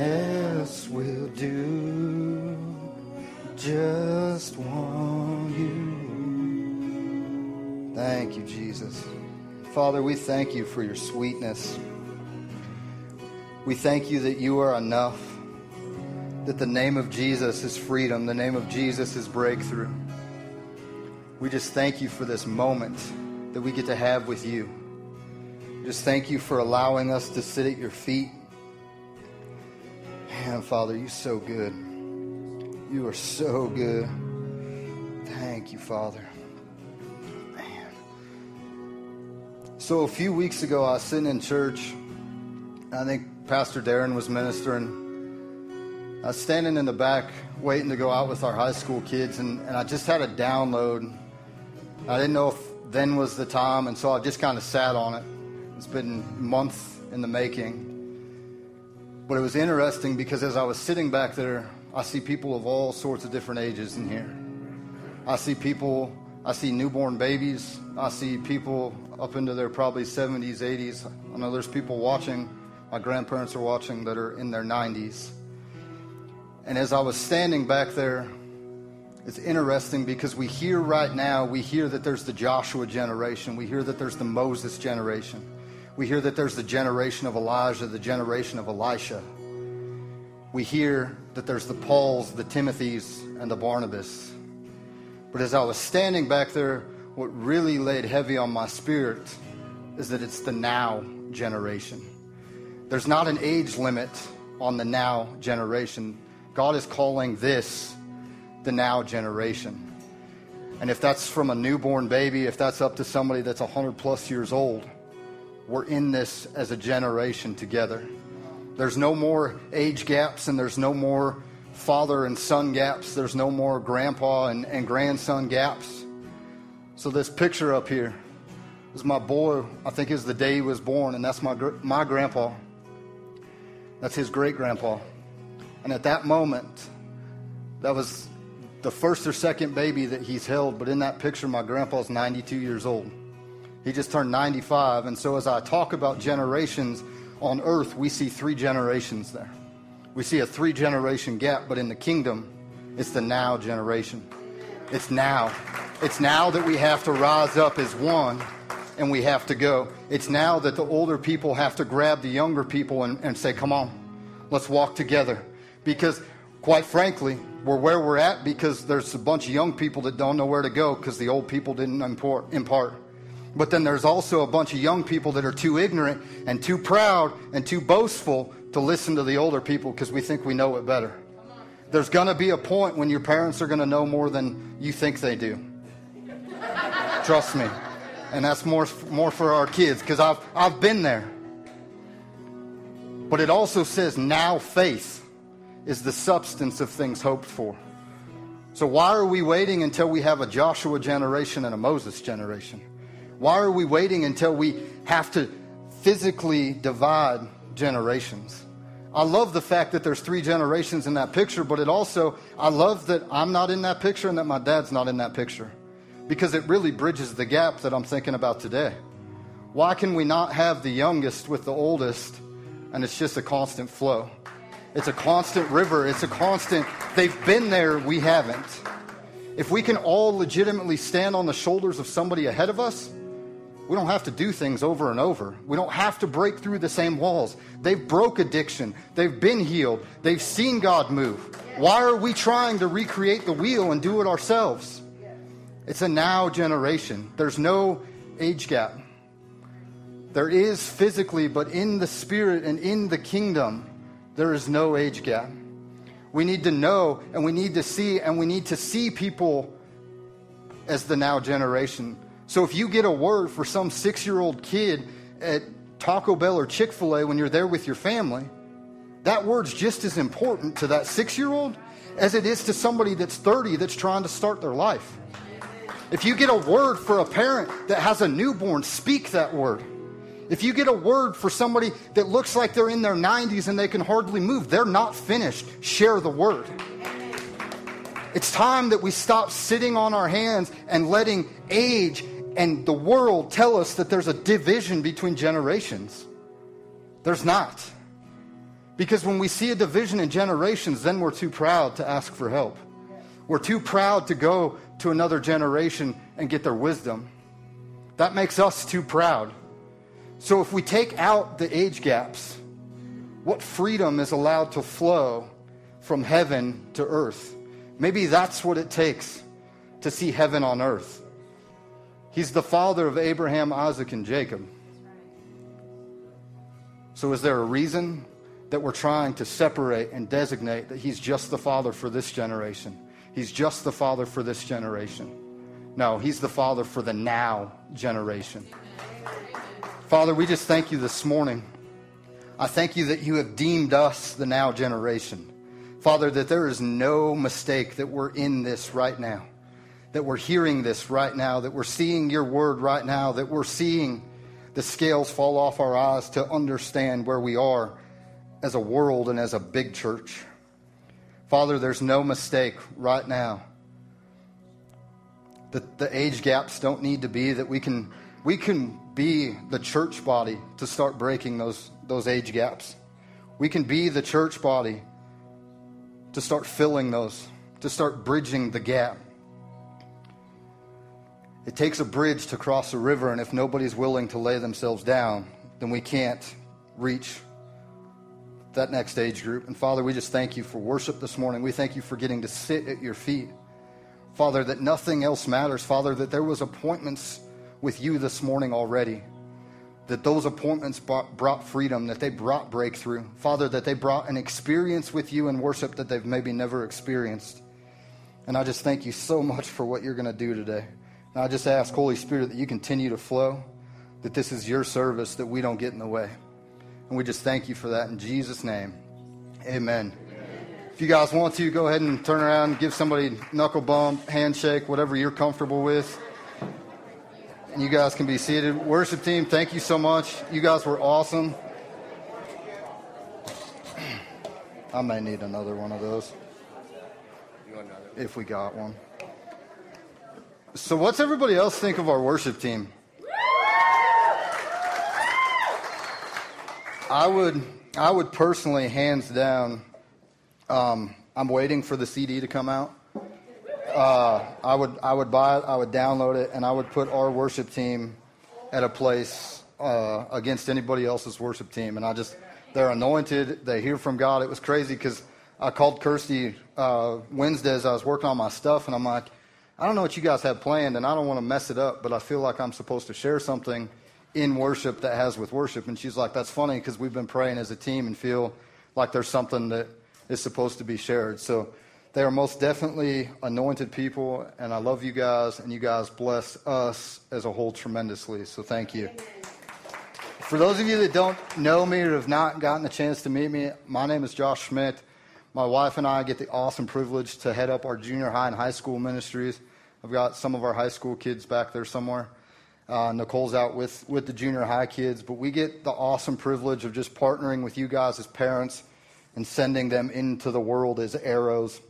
else will do. Just want you. Thank you, Jesus. Father, we thank you for your sweetness. We thank you that you are enough, that the name of Jesus is freedom, the name of Jesus is breakthrough. We just thank you for this moment that we get to have with you. Just thank you for allowing us to sit at your feet. Father, you're so good. You are so good. Thank you, Father. Man. So a few weeks ago, I was sitting in church. I think Pastor Darren was ministering. I was standing in the back waiting to go out with our high school kids, and, and I just had a download. I didn't know if then was the time, and so I just kind of sat on it. It's been months in the making. But it was interesting because as I was sitting back there, I see people of all sorts of different ages in here. I see people, I see newborn babies, I see people up into their probably 70s, 80s. I know there's people watching, my grandparents are watching, that are in their 90s. And as I was standing back there, it's interesting because we hear right now, we hear that there's the Joshua generation, we hear that there's the Moses generation, we hear that there's the generation of Elijah, the generation of Elisha. We hear that there's the Pauls, the Timothys, and the Barnabas. But as I was standing back there, what really laid heavy on my spirit is that it's the now generation. There's not an age limit on the now generation. God is calling this the now generation. And if that's from a newborn baby, if that's up to somebody that's 100 plus years old, we're in this as a generation together. There's no more age gaps and there's no more father and son gaps. There's no more grandpa and, and grandson gaps. So, this picture up here is my boy, I think is the day he was born, and that's my, my grandpa. That's his great grandpa. And at that moment, that was the first or second baby that he's held, but in that picture, my grandpa's 92 years old. He just turned 95. And so, as I talk about generations on earth, we see three generations there. We see a three generation gap, but in the kingdom, it's the now generation. It's now. It's now that we have to rise up as one and we have to go. It's now that the older people have to grab the younger people and, and say, Come on, let's walk together. Because, quite frankly, we're where we're at because there's a bunch of young people that don't know where to go because the old people didn't import, impart. But then there's also a bunch of young people that are too ignorant and too proud and too boastful to listen to the older people because we think we know it better. There's going to be a point when your parents are going to know more than you think they do. Trust me. And that's more, more for our kids because I've, I've been there. But it also says now faith is the substance of things hoped for. So why are we waiting until we have a Joshua generation and a Moses generation? Why are we waiting until we have to physically divide generations? I love the fact that there's three generations in that picture, but it also, I love that I'm not in that picture and that my dad's not in that picture because it really bridges the gap that I'm thinking about today. Why can we not have the youngest with the oldest and it's just a constant flow? It's a constant river. It's a constant, they've been there, we haven't. If we can all legitimately stand on the shoulders of somebody ahead of us, we don't have to do things over and over. We don't have to break through the same walls. They've broke addiction. They've been healed. They've seen God move. Why are we trying to recreate the wheel and do it ourselves? It's a now generation. There's no age gap. There is physically, but in the spirit and in the kingdom, there is no age gap. We need to know and we need to see, and we need to see people as the now generation. So if you get a word for some six year old kid at Taco Bell or Chick fil A when you're there with your family, that word's just as important to that six year old as it is to somebody that's 30 that's trying to start their life. If you get a word for a parent that has a newborn, speak that word. If you get a word for somebody that looks like they're in their 90s and they can hardly move, they're not finished, share the word. It's time that we stop sitting on our hands and letting age and the world tell us that there's a division between generations. There's not. Because when we see a division in generations, then we're too proud to ask for help. We're too proud to go to another generation and get their wisdom. That makes us too proud. So if we take out the age gaps, what freedom is allowed to flow from heaven to earth? Maybe that's what it takes to see heaven on earth. He's the father of Abraham, Isaac, and Jacob. So, is there a reason that we're trying to separate and designate that he's just the father for this generation? He's just the father for this generation. No, he's the father for the now generation. Father, we just thank you this morning. I thank you that you have deemed us the now generation. Father, that there is no mistake that we're in this right now, that we're hearing this right now, that we're seeing your word right now, that we're seeing the scales fall off our eyes to understand where we are as a world and as a big church. Father, there's no mistake right now. that the age gaps don't need to be that we can we can be the church body to start breaking those those age gaps. We can be the church body to start filling those, to start bridging the gap. It takes a bridge to cross a river, and if nobody's willing to lay themselves down, then we can't reach that next age group. And Father, we just thank you for worship this morning. We thank you for getting to sit at your feet. Father, that nothing else matters. Father, that there was appointments with you this morning already. That those appointments brought freedom, that they brought breakthrough. Father, that they brought an experience with you in worship that they've maybe never experienced. And I just thank you so much for what you're going to do today. And I just ask, Holy Spirit, that you continue to flow, that this is your service, that we don't get in the way. And we just thank you for that in Jesus' name. Amen. If you guys want to, go ahead and turn around, give somebody knuckle bump, handshake, whatever you're comfortable with. And you guys can be seated. Worship team, thank you so much. You guys were awesome. I may need another one of those. If we got one. So, what's everybody else think of our worship team? I would, I would personally, hands down, um, I'm waiting for the CD to come out. Uh, I would, I would buy it, I would download it, and I would put our worship team at a place uh, against anybody else's worship team. And I just, they're anointed, they hear from God. It was crazy because I called Kirsty uh, Wednesday as I was working on my stuff, and I'm like, I don't know what you guys have planned, and I don't want to mess it up, but I feel like I'm supposed to share something in worship that has with worship. And she's like, that's funny because we've been praying as a team and feel like there's something that is supposed to be shared. So they are most definitely anointed people, and I love you guys, and you guys bless us as a whole tremendously. So thank you. For those of you that don't know me or have not gotten a chance to meet me, my name is Josh Schmidt. My wife and I get the awesome privilege to head up our junior high and high school ministries. I've got some of our high school kids back there somewhere. Uh, Nicole's out with, with the junior high kids, but we get the awesome privilege of just partnering with you guys as parents and sending them into the world as arrows.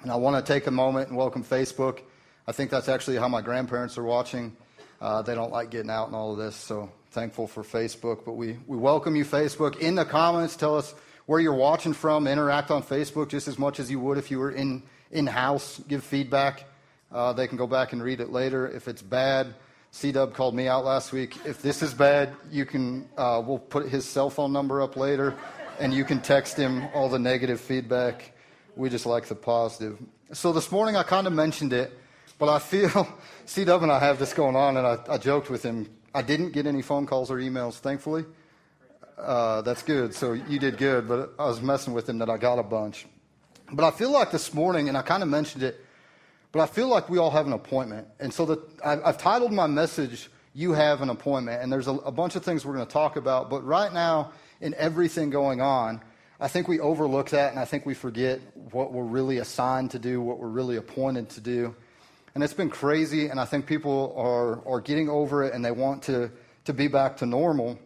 And I want to take a moment and welcome Facebook. I think that's actually how my grandparents are watching. Uh, they don't like getting out and all of this, so thankful for Facebook. But we, we welcome you, Facebook. In the comments, tell us where you're watching from. Interact on Facebook just as much as you would if you were in, in house. Give feedback. Uh, they can go back and read it later. If it's bad, C Dub called me out last week. If this is bad, you can uh, we'll put his cell phone number up later, and you can text him all the negative feedback. We just like the positive. So this morning I kind of mentioned it, but I feel C Dub and I have this going on, and I, I, joked with him. I didn't get any phone calls or emails, thankfully. Uh, that's good. So you did good, but I was messing with him that I got a bunch. But I feel like this morning, and I kind of mentioned it but I feel like we all have an appointment. And so I've titled my message, You Have an Appointment. And there's a, a bunch of things we're going to talk about. But right now, in everything going on, I think we overlook that and I think we forget what we're really assigned to do, what we're really appointed to do. And it's been crazy, and I think people are, are getting over it and they want to, to be back to normal.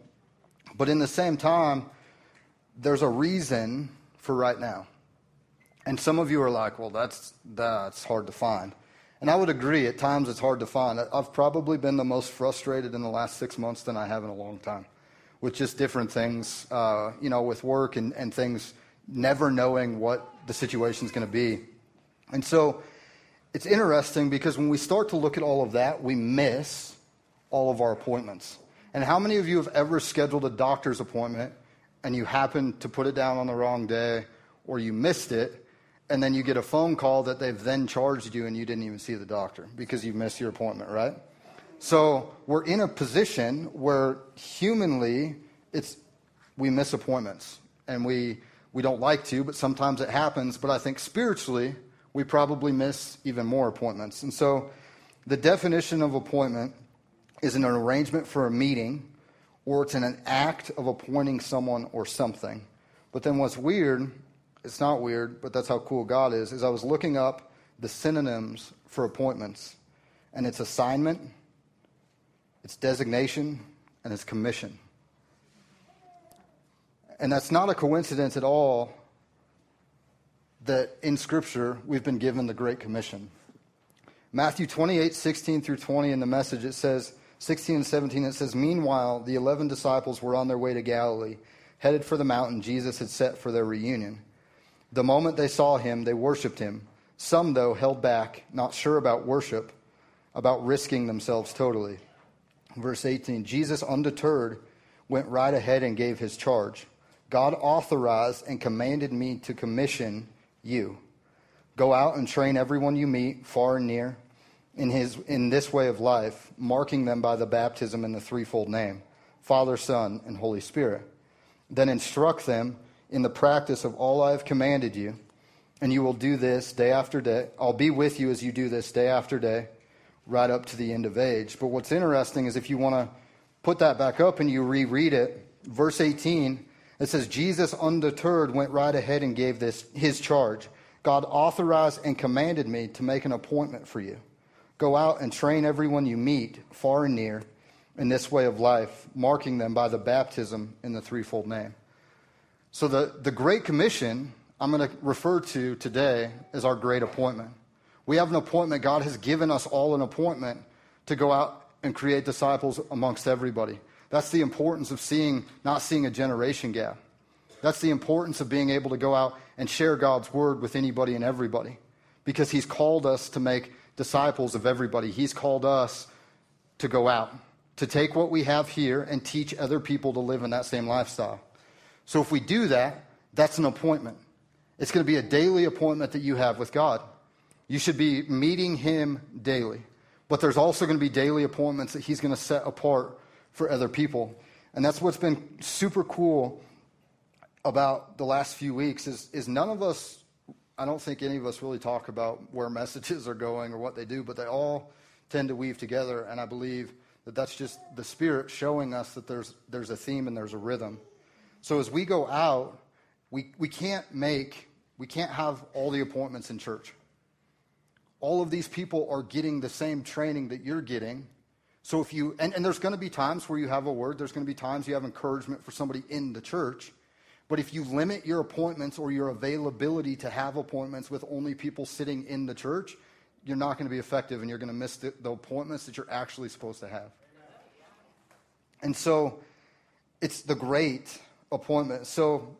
But in the same time, there's a reason for right now. And some of you are like, well, that's, that's hard to find. And I would agree, at times it's hard to find. I've probably been the most frustrated in the last six months than I have in a long time with just different things, uh, you know, with work and, and things, never knowing what the situation is going to be. And so it's interesting because when we start to look at all of that, we miss all of our appointments. And how many of you have ever scheduled a doctor's appointment and you happen to put it down on the wrong day or you missed it and then you get a phone call that they've then charged you and you didn't even see the doctor because you missed your appointment, right? So we're in a position where humanly it's we miss appointments and we we don't like to, but sometimes it happens. But I think spiritually we probably miss even more appointments. And so the definition of appointment is an arrangement for a meeting or it's an act of appointing someone or something. But then what's weird, it's not weird, but that's how cool God is, is I was looking up the synonyms for appointments. And it's assignment, it's designation, and it's commission. And that's not a coincidence at all that in Scripture we've been given the Great Commission. Matthew 28, 16 through 20 in the message, it says, 16 and 17, it says, Meanwhile, the eleven disciples were on their way to Galilee, headed for the mountain Jesus had set for their reunion. The moment they saw him, they worshiped him. Some, though, held back, not sure about worship, about risking themselves totally. Verse 18 Jesus, undeterred, went right ahead and gave his charge. God authorized and commanded me to commission you. Go out and train everyone you meet, far and near, in, his, in this way of life, marking them by the baptism in the threefold name Father, Son, and Holy Spirit. Then instruct them in the practice of all I have commanded you, and you will do this day after day. I'll be with you as you do this day after day right up to the end of age. But what's interesting is if you want to put that back up and you reread it, verse 18, it says, Jesus, undeterred, went right ahead and gave this his charge. God authorized and commanded me to make an appointment for you. Go out and train everyone you meet, far and near, in this way of life, marking them by the baptism in the threefold name. So, the, the Great Commission I'm going to refer to today as our great appointment. We have an appointment. God has given us all an appointment to go out and create disciples amongst everybody. That's the importance of seeing, not seeing a generation gap. That's the importance of being able to go out and share God's word with anybody and everybody. Because He's called us to make disciples of everybody. He's called us to go out, to take what we have here and teach other people to live in that same lifestyle. So if we do that, that's an appointment. It's going to be a daily appointment that you have with God. You should be meeting him daily. But there's also going to be daily appointments that he's going to set apart for other people. And that's what's been super cool about the last few weeks is, is none of us, I don't think any of us really talk about where messages are going or what they do, but they all tend to weave together. And I believe that that's just the Spirit showing us that there's, there's a theme and there's a rhythm. So as we go out, we, we can't make, we can't have all the appointments in church all of these people are getting the same training that you're getting. So if you, and, and there's going to be times where you have a word, there's going to be times you have encouragement for somebody in the church. But if you limit your appointments or your availability to have appointments with only people sitting in the church, you're not going to be effective and you're going to miss the, the appointments that you're actually supposed to have. And so it's the great appointment. So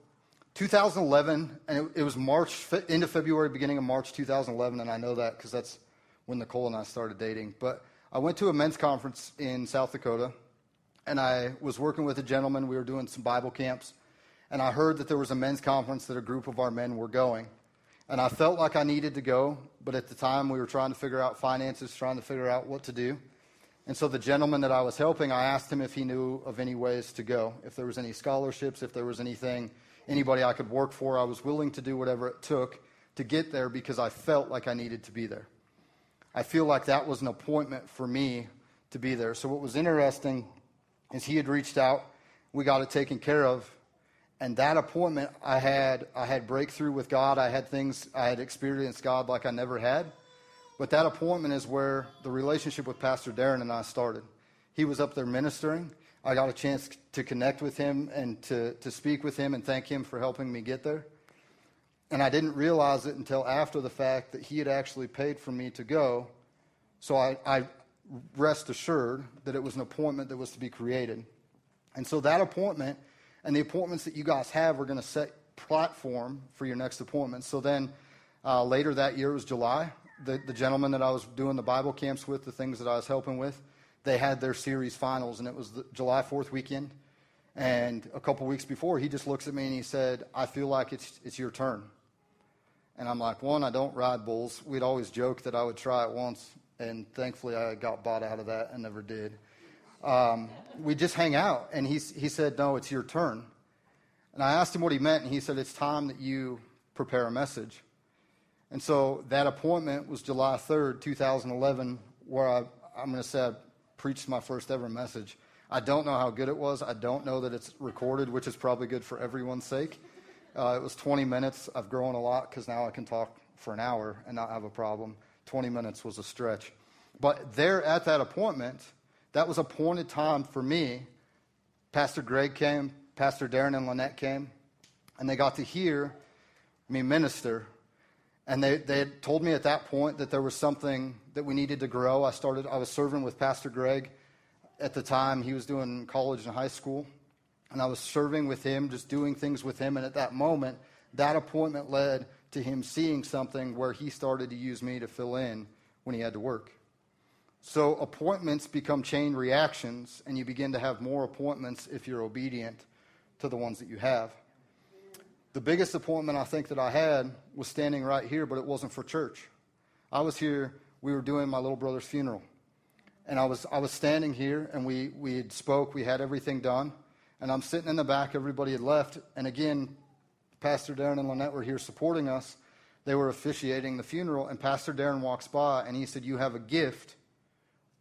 2011, and it, it was March, end of February, beginning of March 2011, and I know that because that's when Nicole and I started dating. But I went to a men's conference in South Dakota, and I was working with a gentleman. We were doing some Bible camps, and I heard that there was a men's conference that a group of our men were going. And I felt like I needed to go, but at the time we were trying to figure out finances, trying to figure out what to do. And so the gentleman that I was helping, I asked him if he knew of any ways to go, if there was any scholarships, if there was anything anybody I could work for. I was willing to do whatever it took to get there because I felt like I needed to be there. I feel like that was an appointment for me to be there. So, what was interesting is he had reached out, we got it taken care of. And that appointment, I had, I had breakthrough with God. I had things, I had experienced God like I never had. But that appointment is where the relationship with Pastor Darren and I started. He was up there ministering. I got a chance to connect with him and to, to speak with him and thank him for helping me get there. And I didn't realize it until after the fact that he had actually paid for me to go. So I, I rest assured that it was an appointment that was to be created. And so that appointment and the appointments that you guys have are going to set platform for your next appointment. So then uh, later that year was July. The, the gentleman that I was doing the Bible camps with, the things that I was helping with, they had their series finals, and it was the July 4th weekend. And a couple weeks before, he just looks at me and he said, I feel like it's, it's your turn. And I'm like, one, I don't ride bulls. We'd always joke that I would try it once, and thankfully I got bought out of that and never did. Um, we just hang out, and he, he said, No, it's your turn. And I asked him what he meant, and he said, It's time that you prepare a message. And so that appointment was July 3rd, 2011, where I, I'm going to say I preached my first ever message. I don't know how good it was. I don't know that it's recorded, which is probably good for everyone's sake. Uh, it was 20 minutes. I've grown a lot because now I can talk for an hour and not have a problem. 20 minutes was a stretch. But there at that appointment, that was appointed time for me. Pastor Greg came, Pastor Darren and Lynette came, and they got to hear me minister. And they, they had told me at that point that there was something that we needed to grow. I started, I was serving with Pastor Greg at the time. He was doing college and high school. And I was serving with him, just doing things with him. And at that moment, that appointment led to him seeing something where he started to use me to fill in when he had to work. So appointments become chain reactions, and you begin to have more appointments if you're obedient to the ones that you have. The biggest appointment I think that I had was standing right here, but it wasn't for church. I was here, we were doing my little brother's funeral. And I was, I was standing here, and we, we had spoke, we had everything done. And I'm sitting in the back, everybody had left. And again, Pastor Darren and Lynette were here supporting us. They were officiating the funeral, and Pastor Darren walks by, and he said, You have a gift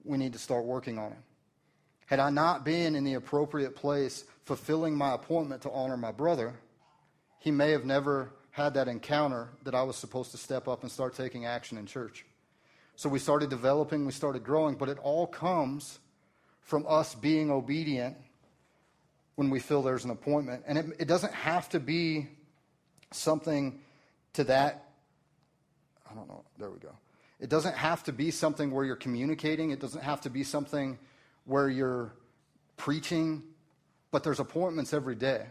we need to start working on it. Had I not been in the appropriate place fulfilling my appointment to honor my brother, he may have never had that encounter that I was supposed to step up and start taking action in church. So we started developing, we started growing, but it all comes from us being obedient when we feel there's an appointment. And it, it doesn't have to be something to that. I don't know. There we go. It doesn't have to be something where you're communicating, it doesn't have to be something where you're preaching, but there's appointments every day.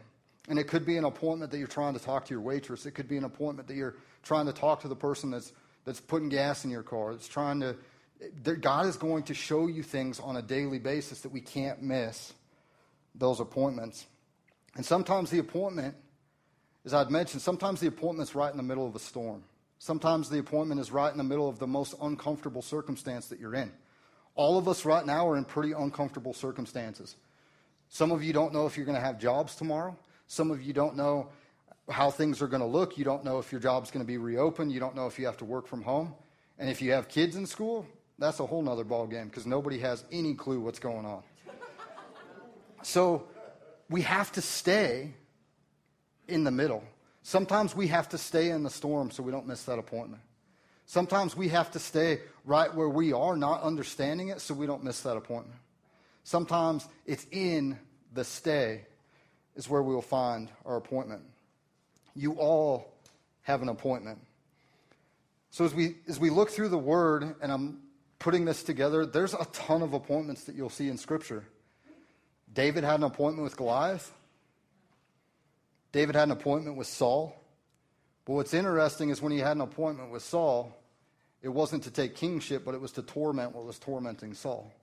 And it could be an appointment that you're trying to talk to your waitress. It could be an appointment that you're trying to talk to the person that's, that's putting gas in your car. It's trying to, God is going to show you things on a daily basis that we can't miss those appointments. And sometimes the appointment, as I'd mentioned, sometimes the appointment's right in the middle of a storm. Sometimes the appointment is right in the middle of the most uncomfortable circumstance that you're in. All of us right now are in pretty uncomfortable circumstances. Some of you don't know if you're going to have jobs tomorrow. Some of you don't know how things are going to look. You don't know if your job's going to be reopened. You don't know if you have to work from home. And if you have kids in school, that's a whole nother ballgame because nobody has any clue what's going on. so we have to stay in the middle. Sometimes we have to stay in the storm so we don't miss that appointment. Sometimes we have to stay right where we are, not understanding it, so we don't miss that appointment. Sometimes it's in the stay is where we will find our appointment. You all have an appointment. So as we as we look through the word and I'm putting this together, there's a ton of appointments that you'll see in scripture. David had an appointment with Goliath. David had an appointment with Saul. But what's interesting is when he had an appointment with Saul, it wasn't to take kingship, but it was to torment what was tormenting Saul.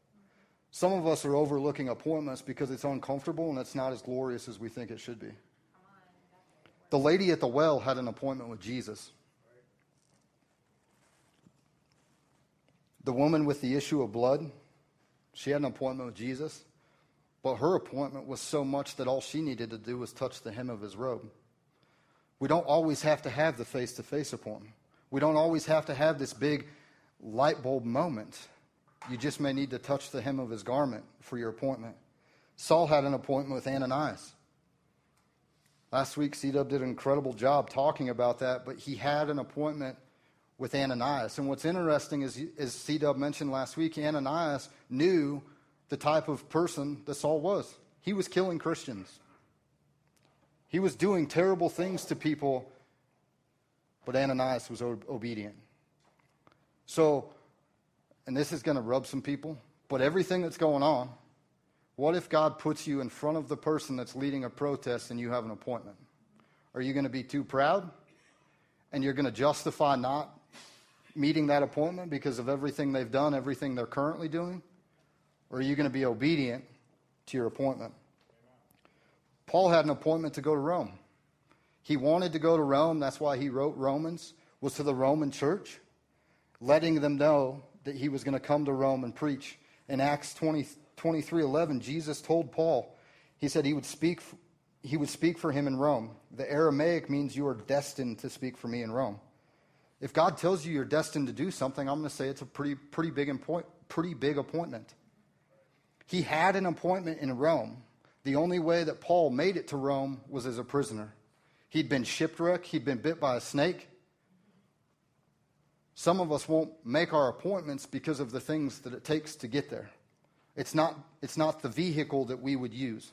Some of us are overlooking appointments because it's uncomfortable and it's not as glorious as we think it should be. The lady at the well had an appointment with Jesus. The woman with the issue of blood, she had an appointment with Jesus. But her appointment was so much that all she needed to do was touch the hem of his robe. We don't always have to have the face to face appointment. We don't always have to have this big light bulb moment. You just may need to touch the hem of his garment for your appointment. Saul had an appointment with Ananias. Last week, C did an incredible job talking about that, but he had an appointment with Ananias. And what's interesting is, as C mentioned last week, Ananias knew the type of person that Saul was. He was killing Christians, he was doing terrible things to people, but Ananias was obedient. So, and this is going to rub some people, but everything that's going on, What if God puts you in front of the person that's leading a protest and you have an appointment? Are you going to be too proud? And you're going to justify not meeting that appointment because of everything they've done, everything they're currently doing? Or are you going to be obedient to your appointment? Paul had an appointment to go to Rome. He wanted to go to Rome. That's why he wrote Romans, was to the Roman church, letting them know that he was going to come to Rome and preach. In Acts 20, 23 11, Jesus told Paul, he said he would speak. He would speak for him in Rome. The Aramaic means you are destined to speak for me in Rome. If God tells you you're destined to do something, I'm going to say it's a pretty, pretty, big, impo- pretty big appointment. He had an appointment in Rome. The only way that Paul made it to Rome was as a prisoner. He'd been shipwrecked, he'd been bit by a snake. Some of us won't make our appointments because of the things that it takes to get there. It's not, it's not the vehicle that we would use.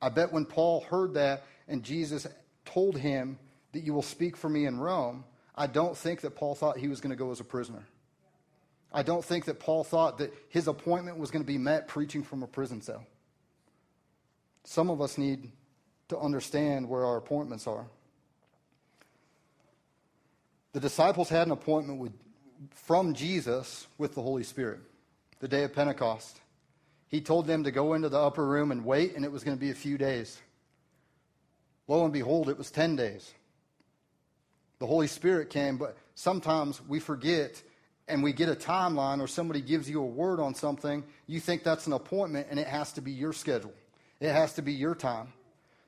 I bet when Paul heard that and Jesus told him that you will speak for me in Rome, I don't think that Paul thought he was going to go as a prisoner. I don't think that Paul thought that his appointment was going to be met preaching from a prison cell. Some of us need to understand where our appointments are. The disciples had an appointment with, from Jesus with the Holy Spirit the day of Pentecost. He told them to go into the upper room and wait, and it was going to be a few days. Lo and behold, it was 10 days. The Holy Spirit came, but sometimes we forget and we get a timeline or somebody gives you a word on something, you think that's an appointment and it has to be your schedule. It has to be your time.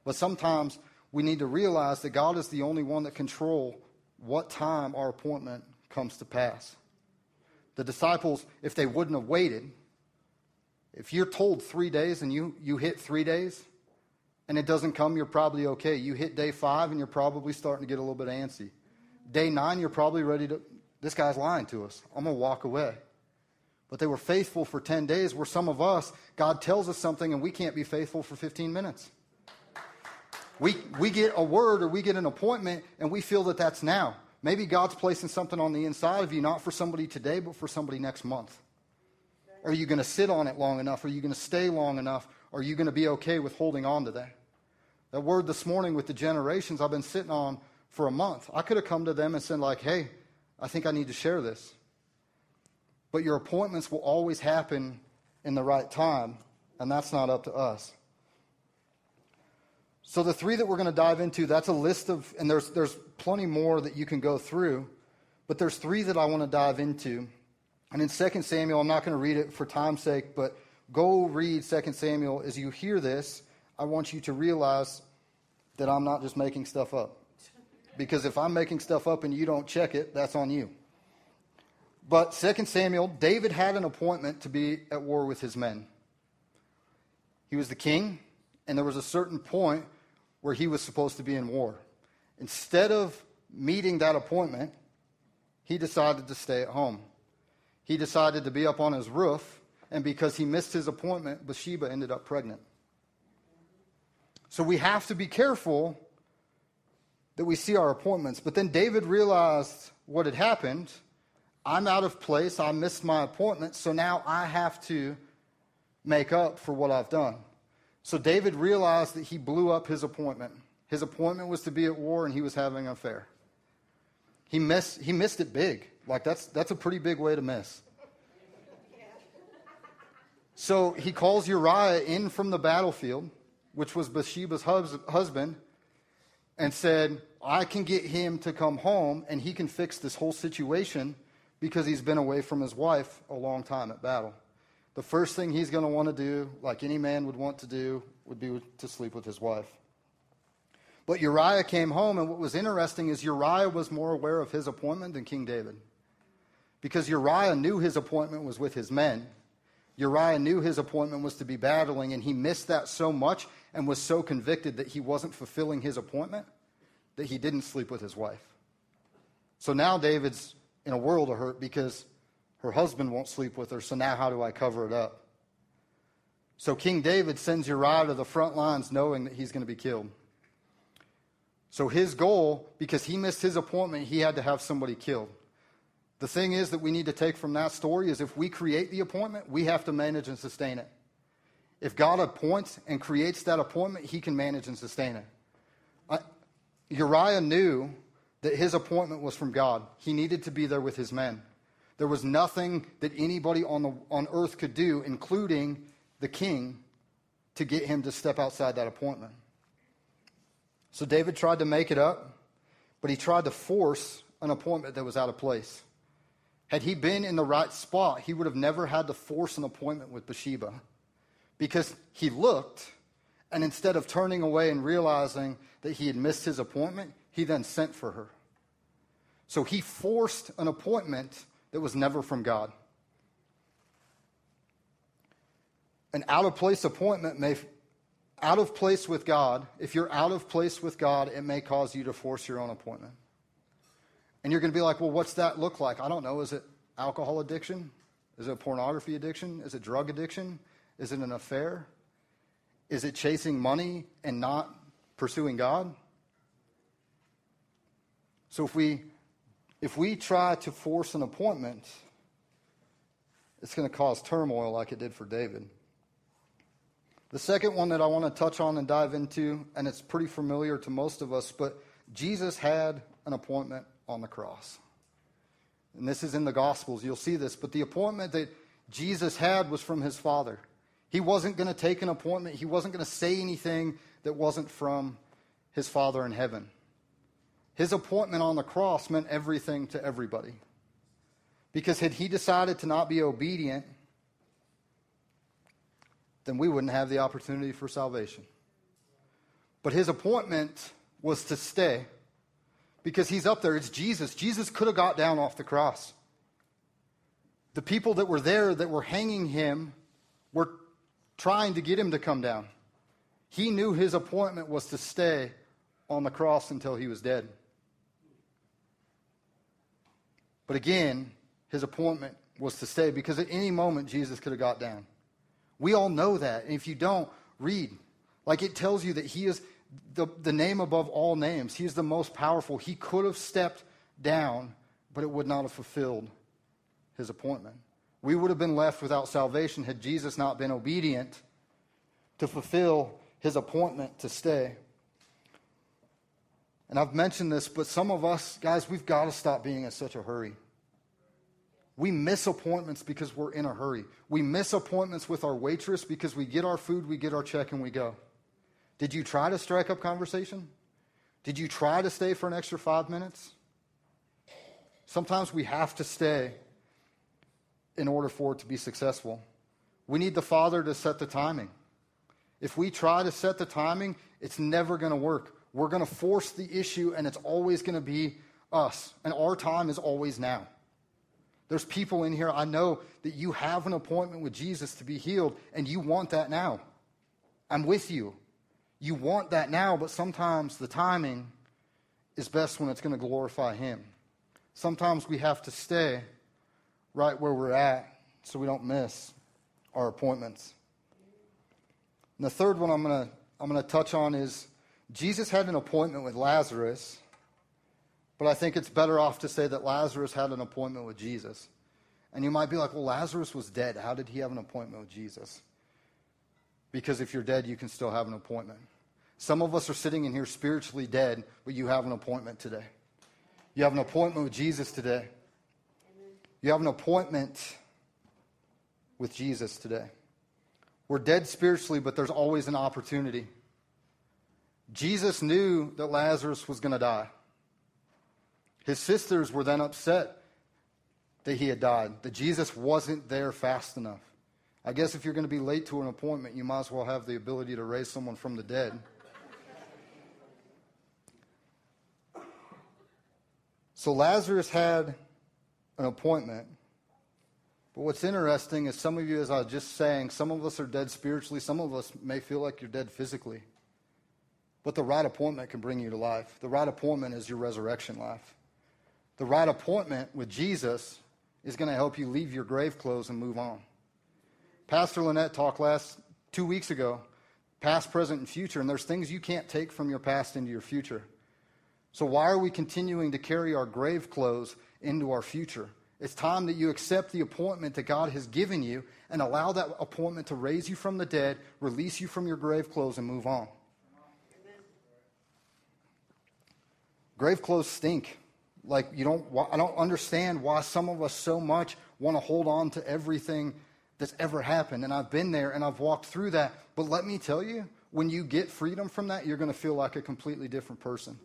But sometimes we need to realize that God is the only one that control what time our appointment comes to pass. The disciples, if they wouldn't have waited, if you're told three days and you, you hit three days and it doesn't come, you're probably okay. You hit day five and you're probably starting to get a little bit antsy. Day nine, you're probably ready to, this guy's lying to us. I'm going to walk away. But they were faithful for 10 days, where some of us, God tells us something and we can't be faithful for 15 minutes. We, we get a word or we get an appointment and we feel that that's now. Maybe God's placing something on the inside of you, not for somebody today, but for somebody next month. Are you going to sit on it long enough? Are you going to stay long enough? Are you going to be okay with holding on to that? That word this morning with the generations I've been sitting on for a month. I could have come to them and said, like, hey, I think I need to share this. But your appointments will always happen in the right time, and that's not up to us. So the three that we're going to dive into, that's a list of, and there's, there's plenty more that you can go through, but there's three that I want to dive into. And in 2 Samuel, I'm not going to read it for time's sake, but go read 2 Samuel. As you hear this, I want you to realize that I'm not just making stuff up. Because if I'm making stuff up and you don't check it, that's on you. But 2 Samuel, David had an appointment to be at war with his men. He was the king, and there was a certain point where he was supposed to be in war. Instead of meeting that appointment, he decided to stay at home he decided to be up on his roof, and because he missed his appointment, Bathsheba ended up pregnant. So we have to be careful that we see our appointments. But then David realized what had happened. I'm out of place. I missed my appointment. So now I have to make up for what I've done. So David realized that he blew up his appointment. His appointment was to be at war, and he was having an affair. He missed, he missed it big. Like, that's, that's a pretty big way to miss. So he calls Uriah in from the battlefield, which was Bathsheba's hus- husband, and said, I can get him to come home and he can fix this whole situation because he's been away from his wife a long time at battle. The first thing he's going to want to do, like any man would want to do, would be to sleep with his wife. But Uriah came home, and what was interesting is Uriah was more aware of his appointment than King David because Uriah knew his appointment was with his men. Uriah knew his appointment was to be battling, and he missed that so much and was so convicted that he wasn't fulfilling his appointment that he didn't sleep with his wife. So now David's in a world of hurt because her husband won't sleep with her, so now how do I cover it up? So King David sends Uriah to the front lines knowing that he's going to be killed. So his goal, because he missed his appointment, he had to have somebody killed. The thing is that we need to take from that story is if we create the appointment, we have to manage and sustain it. If God appoints and creates that appointment, he can manage and sustain it. Uh, Uriah knew that his appointment was from God. He needed to be there with his men. There was nothing that anybody on, the, on earth could do, including the king, to get him to step outside that appointment. So David tried to make it up, but he tried to force an appointment that was out of place. Had he been in the right spot, he would have never had to force an appointment with Bathsheba because he looked, and instead of turning away and realizing that he had missed his appointment, he then sent for her. So he forced an appointment that was never from God. An out of place appointment may, out of place with God, if you're out of place with God, it may cause you to force your own appointment. And you're going to be like, well, what's that look like? I don't know. Is it alcohol addiction? Is it pornography addiction? Is it drug addiction? Is it an affair? Is it chasing money and not pursuing God? So if we if we try to force an appointment, it's going to cause turmoil like it did for David. The second one that I want to touch on and dive into, and it's pretty familiar to most of us, but Jesus had an appointment on the cross. And this is in the Gospels. You'll see this. But the appointment that Jesus had was from his Father. He wasn't going to take an appointment, he wasn't going to say anything that wasn't from his Father in heaven. His appointment on the cross meant everything to everybody. Because had he decided to not be obedient, then we wouldn't have the opportunity for salvation. But his appointment was to stay because he's up there. It's Jesus. Jesus could have got down off the cross. The people that were there that were hanging him were trying to get him to come down. He knew his appointment was to stay on the cross until he was dead. But again, his appointment was to stay because at any moment Jesus could have got down. We all know that. And if you don't, read. Like it tells you that he is the, the name above all names. He is the most powerful. He could have stepped down, but it would not have fulfilled his appointment. We would have been left without salvation had Jesus not been obedient to fulfill his appointment to stay. And I've mentioned this, but some of us, guys, we've got to stop being in such a hurry. We miss appointments because we're in a hurry. We miss appointments with our waitress because we get our food, we get our check, and we go. Did you try to strike up conversation? Did you try to stay for an extra five minutes? Sometimes we have to stay in order for it to be successful. We need the Father to set the timing. If we try to set the timing, it's never going to work. We're going to force the issue, and it's always going to be us. And our time is always now. There's people in here, I know that you have an appointment with Jesus to be healed, and you want that now. I'm with you. You want that now, but sometimes the timing is best when it's going to glorify Him. Sometimes we have to stay right where we're at so we don't miss our appointments. And the third one I'm going to I'm going to touch on is Jesus had an appointment with Lazarus, but I think it's better off to say that Lazarus had an appointment with Jesus. And you might be like, well, Lazarus was dead. How did he have an appointment with Jesus? Because if you're dead, you can still have an appointment. Some of us are sitting in here spiritually dead, but you have an appointment today. You have an appointment with Jesus today. You have an appointment with Jesus today. We're dead spiritually, but there's always an opportunity. Jesus knew that Lazarus was going to die. His sisters were then upset that he had died, that Jesus wasn't there fast enough. I guess if you're going to be late to an appointment, you might as well have the ability to raise someone from the dead. So Lazarus had an appointment. But what's interesting is some of you, as I was just saying, some of us are dead spiritually, some of us may feel like you're dead physically. But the right appointment can bring you to life. The right appointment is your resurrection life. The right appointment with Jesus is going to help you leave your grave clothes and move on. Pastor Lynette talked last two weeks ago, past, present, and future, and there's things you can't take from your past into your future. So why are we continuing to carry our grave clothes into our future? It's time that you accept the appointment that God has given you and allow that appointment to raise you from the dead, release you from your grave clothes, and move on. Grave clothes stink. Like you don't I don't understand why some of us so much want to hold on to everything that's ever happened. And I've been there and I've walked through that. But let me tell you, when you get freedom from that, you're going to feel like a completely different person.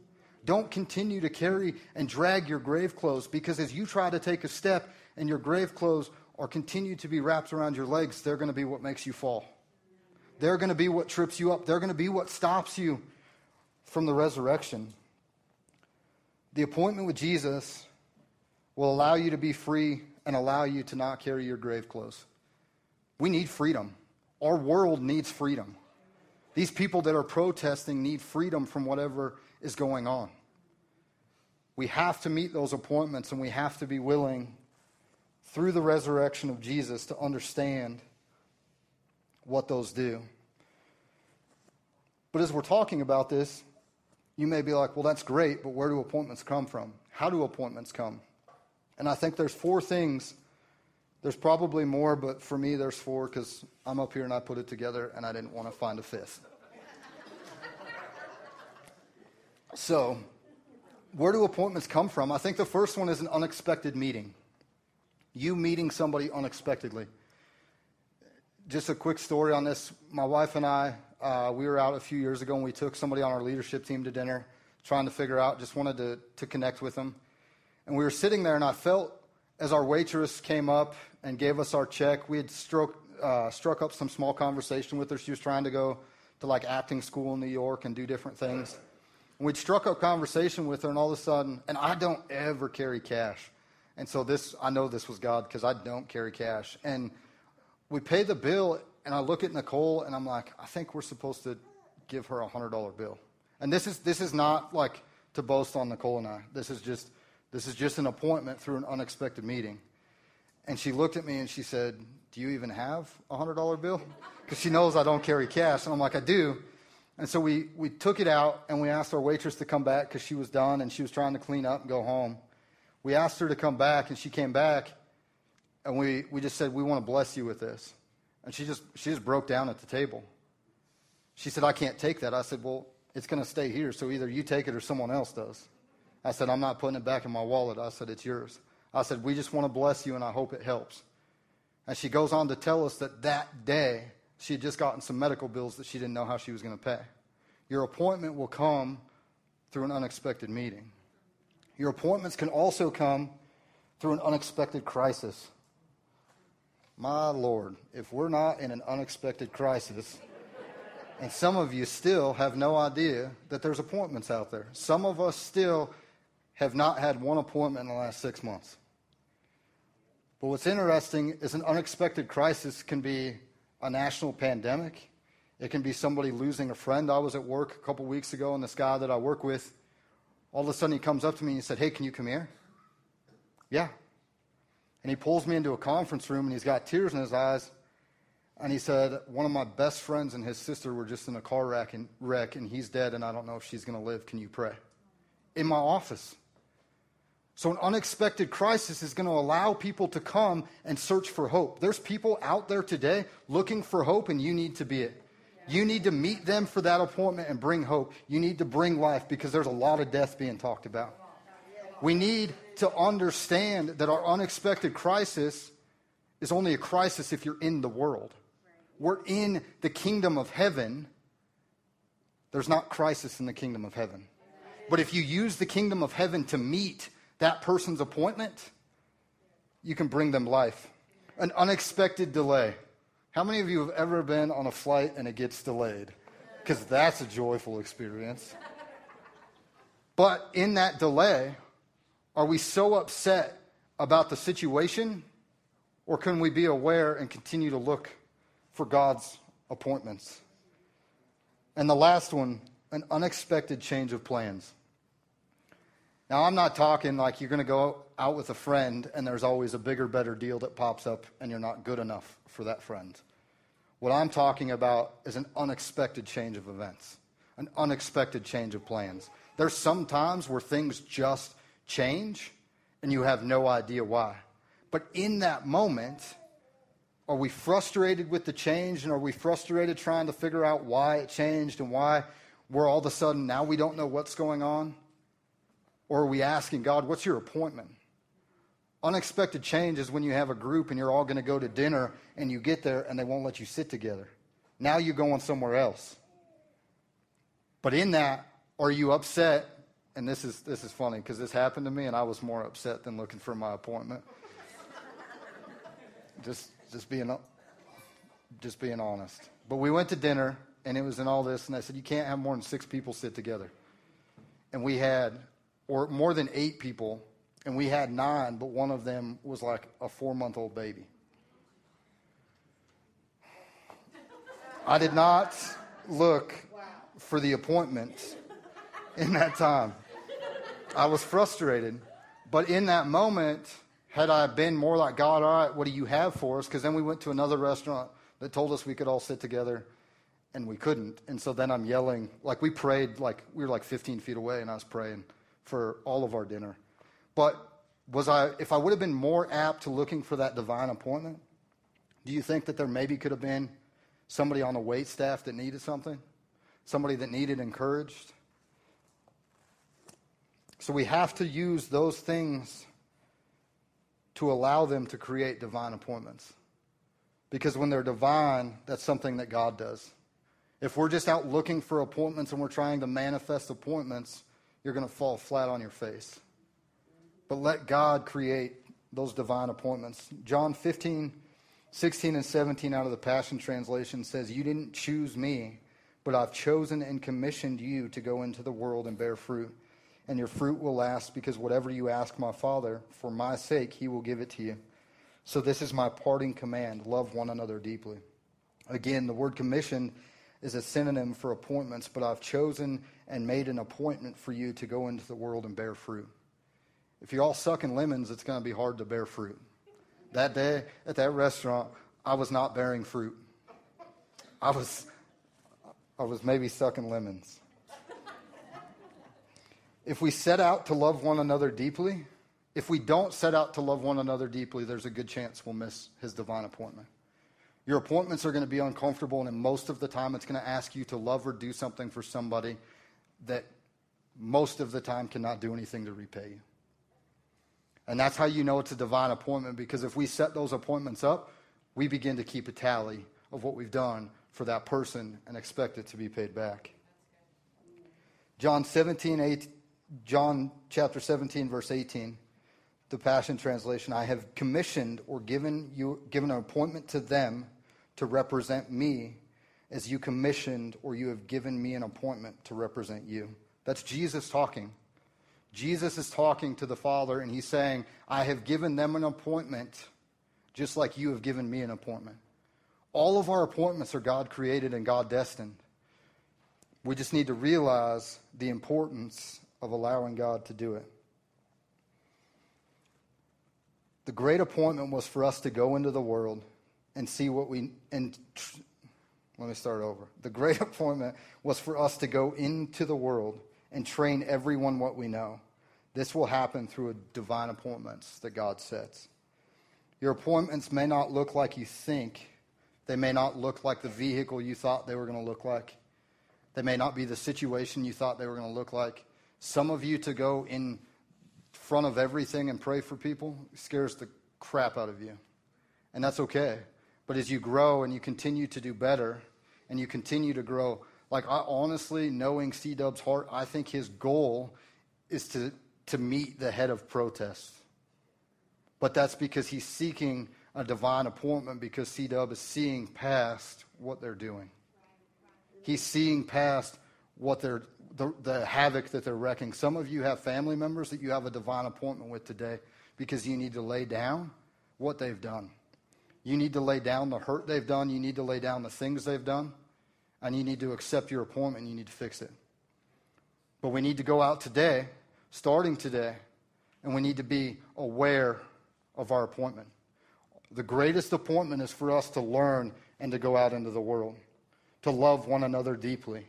Don't continue to carry and drag your grave clothes because as you try to take a step and your grave clothes are continue to be wrapped around your legs, they're going to be what makes you fall. They're going to be what trips you up. They're going to be what stops you from the resurrection. The appointment with Jesus will allow you to be free and allow you to not carry your grave clothes. We need freedom. Our world needs freedom. These people that are protesting need freedom from whatever is going on. We have to meet those appointments and we have to be willing, through the resurrection of Jesus, to understand what those do. But as we're talking about this, you may be like, well, that's great, but where do appointments come from? How do appointments come? And I think there's four things. There's probably more, but for me, there's four because I'm up here and I put it together and I didn't want to find a fifth. so, where do appointments come from? I think the first one is an unexpected meeting. You meeting somebody unexpectedly. Just a quick story on this. My wife and I, uh, we were out a few years ago and we took somebody on our leadership team to dinner, trying to figure out, just wanted to, to connect with them. And we were sitting there, and I felt as our waitress came up and gave us our check, we had struck, uh, struck up some small conversation with her. She was trying to go to like acting school in New York and do different things. And we'd struck up conversation with her, and all of a sudden, and I don't ever carry cash. And so this, I know this was God because I don't carry cash. And we pay the bill, and I look at Nicole, and I'm like, I think we're supposed to give her a hundred dollar bill. And this is this is not like to boast on Nicole and I. This is just this is just an appointment through an unexpected meeting. And she looked at me and she said, Do you even have a $100 bill? Because she knows I don't carry cash. And I'm like, I do. And so we, we took it out and we asked our waitress to come back because she was done and she was trying to clean up and go home. We asked her to come back and she came back and we, we just said, We want to bless you with this. And she just, she just broke down at the table. She said, I can't take that. I said, Well, it's going to stay here, so either you take it or someone else does. I said, I'm not putting it back in my wallet. I said, it's yours. I said, we just want to bless you and I hope it helps. And she goes on to tell us that that day she had just gotten some medical bills that she didn't know how she was going to pay. Your appointment will come through an unexpected meeting. Your appointments can also come through an unexpected crisis. My Lord, if we're not in an unexpected crisis, and some of you still have no idea that there's appointments out there. Some of us still have not had one appointment in the last six months. But what's interesting is an unexpected crisis can be a national pandemic. It can be somebody losing a friend. I was at work a couple weeks ago, and this guy that I work with, all of a sudden he comes up to me and he said, Hey, can you come here? Yeah. And he pulls me into a conference room, and he's got tears in his eyes. And he said, One of my best friends and his sister were just in a car wreck, and, wreck, and he's dead, and I don't know if she's going to live. Can you pray? In my office. So, an unexpected crisis is going to allow people to come and search for hope. There's people out there today looking for hope, and you need to be it. You need to meet them for that appointment and bring hope. You need to bring life because there's a lot of death being talked about. We need to understand that our unexpected crisis is only a crisis if you're in the world. We're in the kingdom of heaven. There's not crisis in the kingdom of heaven. But if you use the kingdom of heaven to meet that person's appointment, you can bring them life. An unexpected delay. How many of you have ever been on a flight and it gets delayed? Because that's a joyful experience. But in that delay, are we so upset about the situation, or can we be aware and continue to look for God's appointments? And the last one, an unexpected change of plans. Now, I'm not talking like you're going to go out with a friend and there's always a bigger, better deal that pops up and you're not good enough for that friend. What I'm talking about is an unexpected change of events, an unexpected change of plans. There's some times where things just change and you have no idea why. But in that moment, are we frustrated with the change and are we frustrated trying to figure out why it changed and why we're all of a sudden now we don't know what's going on? Or are we asking God, what's your appointment? Unexpected change is when you have a group and you're all going to go to dinner and you get there and they won't let you sit together. Now you're going somewhere else. But in that, are you upset? And this is, this is funny because this happened to me and I was more upset than looking for my appointment. just, just, being, just being honest. But we went to dinner and it was in all this, and I said, You can't have more than six people sit together. And we had, or more than eight people, and we had nine, but one of them was like a four month old baby. I did not look for the appointment in that time. I was frustrated. But in that moment, had I been more like, God, all right, what do you have for us? Because then we went to another restaurant that told us we could all sit together and we couldn't. And so then I'm yelling, like we prayed, like we were like 15 feet away and I was praying for all of our dinner. But was I, if I would have been more apt to looking for that divine appointment, do you think that there maybe could have been somebody on the wait staff that needed something? Somebody that needed encouraged? So we have to use those things to allow them to create divine appointments. Because when they're divine, that's something that God does. If we're just out looking for appointments and we're trying to manifest appointments, you're going to fall flat on your face. But let God create those divine appointments. John 15, 16, and 17 out of the Passion Translation says, You didn't choose me, but I've chosen and commissioned you to go into the world and bear fruit. And your fruit will last because whatever you ask my Father, for my sake, he will give it to you. So this is my parting command love one another deeply. Again, the word commission is a synonym for appointments, but I've chosen and made an appointment for you to go into the world and bear fruit. If you're all sucking lemons, it's going to be hard to bear fruit. That day at that restaurant, I was not bearing fruit. I was, I was maybe sucking lemons. If we set out to love one another deeply, if we don't set out to love one another deeply, there's a good chance we'll miss his divine appointment. Your appointments are going to be uncomfortable, and most of the time, it's going to ask you to love or do something for somebody that most of the time cannot do anything to repay you. And that's how you know it's a divine appointment because if we set those appointments up, we begin to keep a tally of what we've done for that person and expect it to be paid back. John 17, 8, John chapter 17, verse 18, the Passion Translation, I have commissioned or given you given an appointment to them to represent me as you commissioned or you have given me an appointment to represent you. That's Jesus talking. Jesus is talking to the Father and he's saying, I have given them an appointment just like you have given me an appointment. All of our appointments are God created and God destined. We just need to realize the importance of allowing God to do it. The great appointment was for us to go into the world and see what we and let me start over. The great appointment was for us to go into the world and train everyone what we know. This will happen through divine appointments that God sets. Your appointments may not look like you think. They may not look like the vehicle you thought they were going to look like. They may not be the situation you thought they were going to look like. Some of you to go in front of everything and pray for people scares the crap out of you. And that's okay. But as you grow and you continue to do better and you continue to grow, like I honestly, knowing C Dub's heart, I think his goal is to to meet the head of protest. But that's because he's seeking a divine appointment because C Dub is seeing past what they're doing. He's seeing past what they're, the, the havoc that they're wrecking. Some of you have family members that you have a divine appointment with today because you need to lay down what they've done. You need to lay down the hurt they've done. You need to lay down the things they've done. And you need to accept your appointment. You need to fix it. But we need to go out today starting today, and we need to be aware of our appointment. The greatest appointment is for us to learn and to go out into the world, to love one another deeply.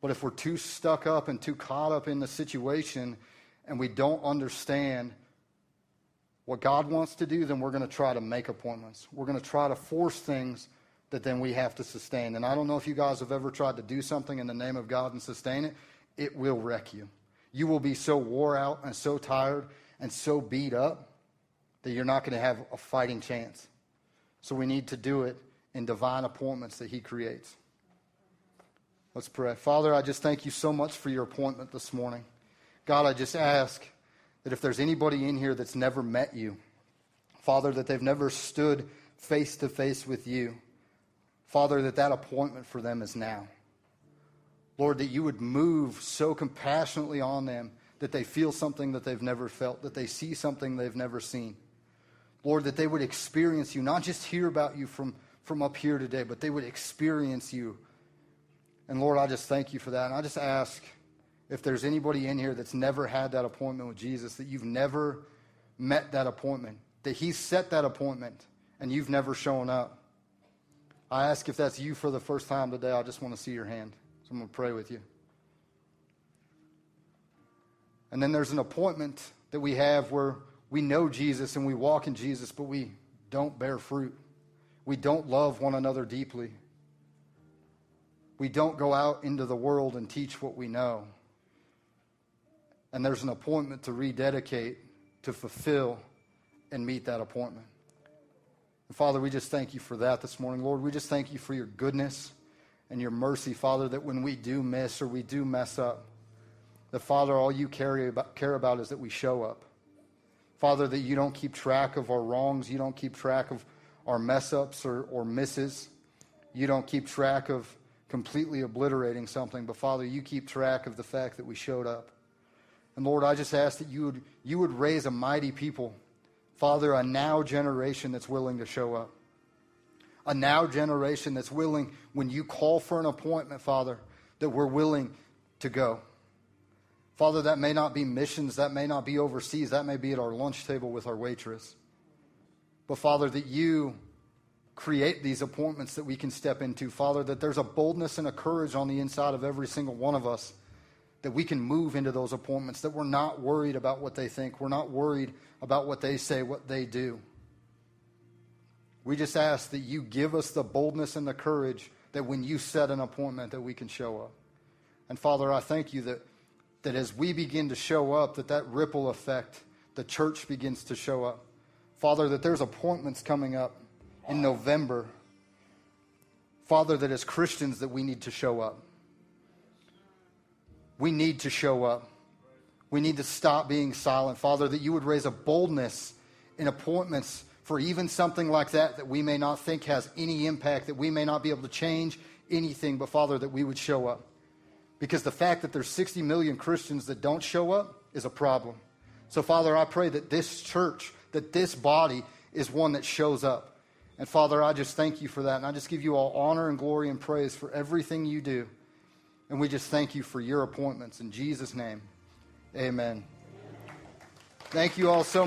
But if we're too stuck up and too caught up in the situation and we don't understand what God wants to do, then we're going to try to make appointments. We're going to try to force things that then we have to sustain. And I don't know if you guys have ever tried to do something in the name of God and sustain it, it will wreck you. You will be so wore out and so tired and so beat up that you're not going to have a fighting chance. So we need to do it in divine appointments that He creates. Let's pray. Father, I just thank you so much for your appointment this morning. God, I just ask that if there's anybody in here that's never met you, Father, that they've never stood face to face with you, Father, that that appointment for them is now. Lord, that you would move so compassionately on them that they feel something that they've never felt, that they see something they've never seen. Lord, that they would experience you, not just hear about you from, from up here today, but they would experience you. And Lord, I just thank you for that. And I just ask if there's anybody in here that's never had that appointment with Jesus, that you've never met that appointment, that He set that appointment and you've never shown up. I ask if that's you for the first time today, I just want to see your hand. So I'm going to pray with you. And then there's an appointment that we have where we know Jesus and we walk in Jesus, but we don't bear fruit. We don't love one another deeply. We don't go out into the world and teach what we know. And there's an appointment to rededicate, to fulfill, and meet that appointment. And Father, we just thank you for that this morning. Lord, we just thank you for your goodness and your mercy, Father, that when we do miss or we do mess up, that, Father, all you care about, care about is that we show up. Father, that you don't keep track of our wrongs. You don't keep track of our mess ups or, or misses. You don't keep track of completely obliterating something. But, Father, you keep track of the fact that we showed up. And, Lord, I just ask that you would, you would raise a mighty people. Father, a now generation that's willing to show up. A now generation that's willing, when you call for an appointment, Father, that we're willing to go. Father, that may not be missions, that may not be overseas, that may be at our lunch table with our waitress. But Father, that you create these appointments that we can step into. Father, that there's a boldness and a courage on the inside of every single one of us that we can move into those appointments, that we're not worried about what they think, we're not worried about what they say, what they do. We just ask that you give us the boldness and the courage that when you set an appointment that we can show up. And Father, I thank you that that as we begin to show up, that that ripple effect, the church begins to show up. Father, that there's appointments coming up in November. Father, that as Christians that we need to show up. We need to show up. We need to stop being silent. Father, that you would raise a boldness in appointments for even something like that that we may not think has any impact, that we may not be able to change anything, but Father, that we would show up. Because the fact that there's 60 million Christians that don't show up is a problem. So, Father, I pray that this church, that this body is one that shows up. And, Father, I just thank you for that. And I just give you all honor and glory and praise for everything you do. And we just thank you for your appointments. In Jesus' name, amen. Thank you all so much.